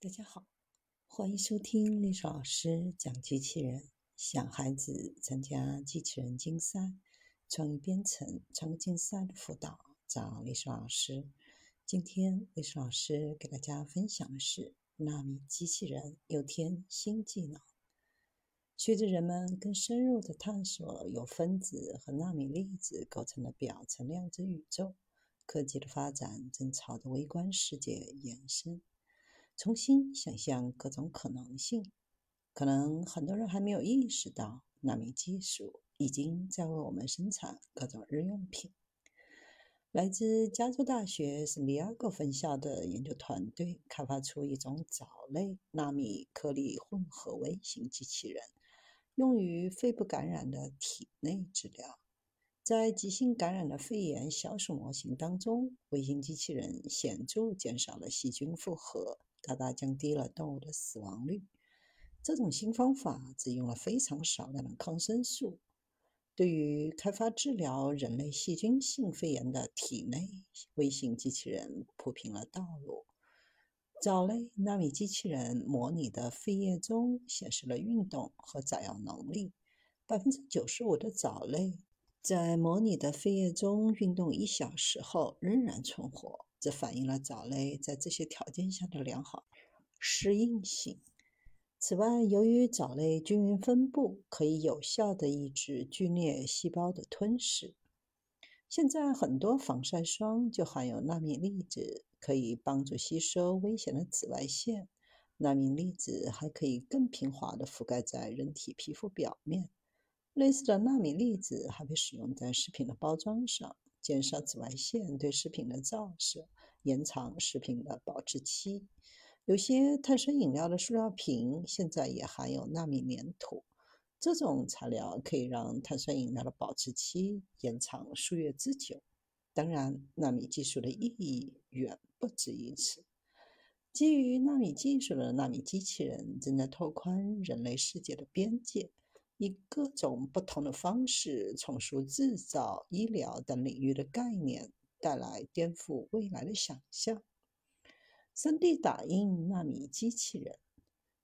大家好，欢迎收听历史老师讲机器人。想孩子参加机器人竞赛、创意编程、创客竞赛的辅导，找历史老师。今天历史老师给大家分享的是纳米机器人又添新技能。随着人们更深入的探索由分子和纳米粒子构成的表层量子宇宙，科技的发展正朝着微观世界延伸。重新想象各种可能性，可能很多人还没有意识到，纳米技术已经在为我们生产各种日用品。来自加州大学圣地亚哥分校的研究团队开发出一种藻类纳米颗粒混合微型机器人，用于肺部感染的体内治疗。在急性感染的肺炎小鼠模型当中，微型机器人显著减少了细菌负荷。大大降低了动物的死亡率。这种新方法只用了非常少量的抗生素，对于开发治疗人类细菌性肺炎的体内微型机器人铺平了道路。藻类纳米机器人模拟的肺液中显示了运动和载药能力。百分之九十五的藻类在模拟的肺液中运动一小时后仍然存活。这反映了藻类在这些条件下的良好适应性。此外，由于藻类均匀分布，可以有效地抑制剧烈细胞的吞噬。现在，很多防晒霜就含有纳米粒子，可以帮助吸收危险的紫外线。纳米粒子还可以更平滑地覆盖在人体皮肤表面。类似的纳米粒子还被使用在食品的包装上。减少紫外线对食品的照射，延长食品的保质期。有些碳酸饮料的塑料瓶现在也含有纳米粘土，这种材料可以让碳酸饮料的保质期延长数月之久。当然，纳米技术的意义远不止于此。基于纳米技术的纳米机器人正在拓宽人类世界的边界。以各种不同的方式重塑制造、医疗等领域的概念，带来颠覆未来的想象。3D 打印纳米机器人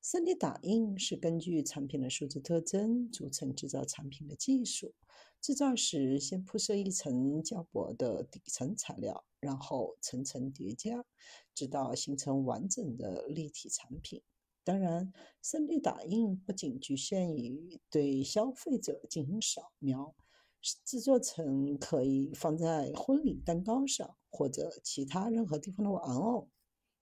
，3D 打印是根据产品的数字特征组成制造产品的技术。制造时先铺设一层较薄的底层材料，然后层层叠加，直到形成完整的立体产品。当然，3D 打印不仅局限于对消费者进行扫描，制作成可以放在婚礼蛋糕上或者其他任何地方的玩偶。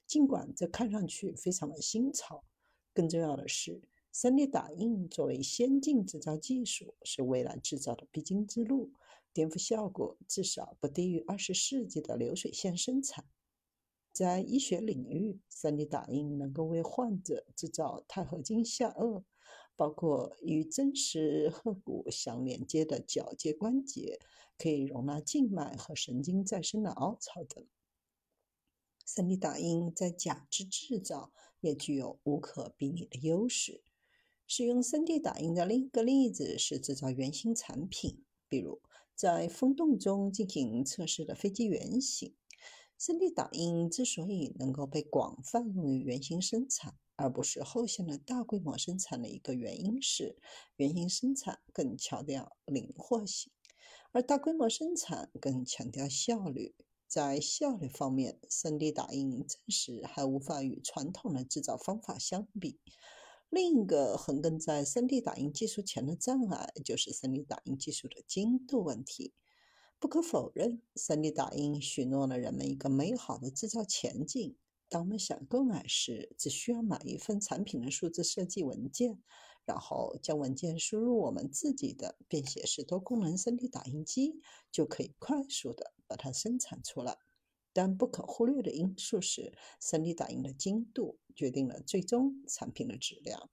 尽管这看上去非常的新潮，更重要的是，3D 打印作为先进制造技术，是未来制造的必经之路，颠覆效果至少不低于20世纪的流水线生产。在医学领域，3D 打印能够为患者制造钛合金下颚，包括与真实颌骨相连接的矫接关节，可以容纳静脉和神经再生的凹槽等。3D 打印在假肢制造也具有无可比拟的优势。使用 3D 打印的另一个例子是制造原型产品，比如在风洞中进行测试的飞机原型。3D 打印之所以能够被广泛用于原型生产，而不是后现的大规模生产的一个原因是，原型生产更强调灵活性，而大规模生产更强调效率。在效率方面，3D 打印暂时还无法与传统的制造方法相比。另一个横亘在 3D 打印技术前的障碍，就是 3D 打印技术的精度问题。不可否认，3D 打印许诺了人们一个美好的制造前景。当我们想购买时，只需要买一份产品的数字设计文件，然后将文件输入我们自己的便携式多功能 3D 打印机，就可以快速的把它生产出来。但不可忽略的因素是，3D 打印的精度决定了最终产品的质量。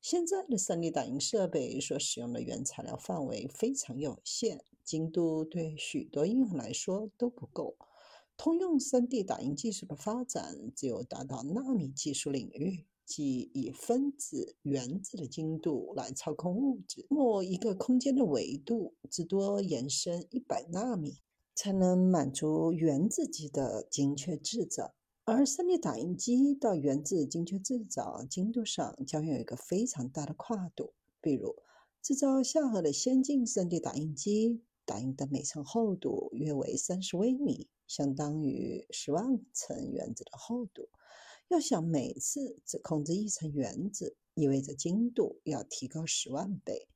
现在的 3D 打印设备所使用的原材料范围非常有限。精度对许多应用来说都不够。通用 3D 打印技术的发展只有达到纳米技术领域，即以分子、原子的精度来操控物质，某一个空间的维度至多延伸100纳米，才能满足原子级的精确制造。而 3D 打印机到原子精确制造精度上将有一个非常大的跨度。比如，制造下颌的先进 3D 打印机，打印的每层厚度约为三十微米，相当于十万层原子的厚度。要想每次只控制一层原子，意味着精度要提高十万倍。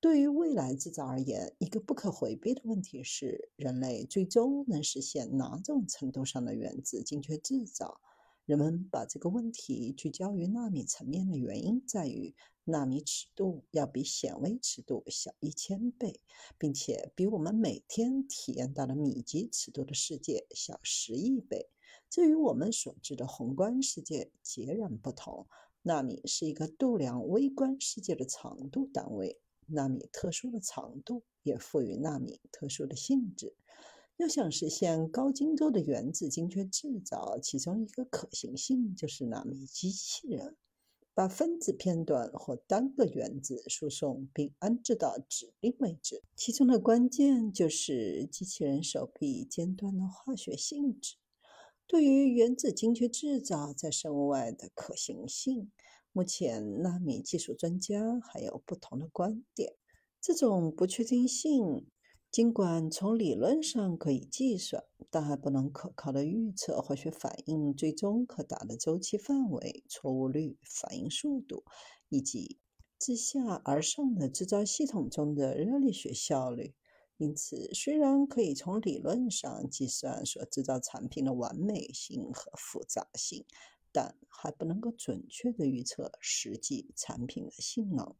对于未来制造而言，一个不可回避的问题是：人类最终能实现哪种程度上的原子精确制造？人们把这个问题聚焦于纳米层面的原因在于，纳米尺度要比显微尺度小一千倍，并且比我们每天体验到的米级尺度的世界小十亿倍。这与我们所知的宏观世界截然不同。纳米是一个度量微观世界的长度单位。纳米特殊的长度也赋予纳米特殊的性质。要想实现高精度的原子精确制造，其中一个可行性就是纳米机器人，把分子片段或单个原子输送并安置到指定位置。其中的关键就是机器人手臂尖端的化学性质。对于原子精确制造在生物外的可行性。目前，纳米技术专家还有不同的观点。这种不确定性，尽管从理论上可以计算，但还不能可靠的预测化学反应最终可达的周期范围、错误率、反应速度，以及自下而上的制造系统中的热力学效率。因此，虽然可以从理论上计算所制造产品的完美性和复杂性。但还不能够准确地预测实际产品的性能。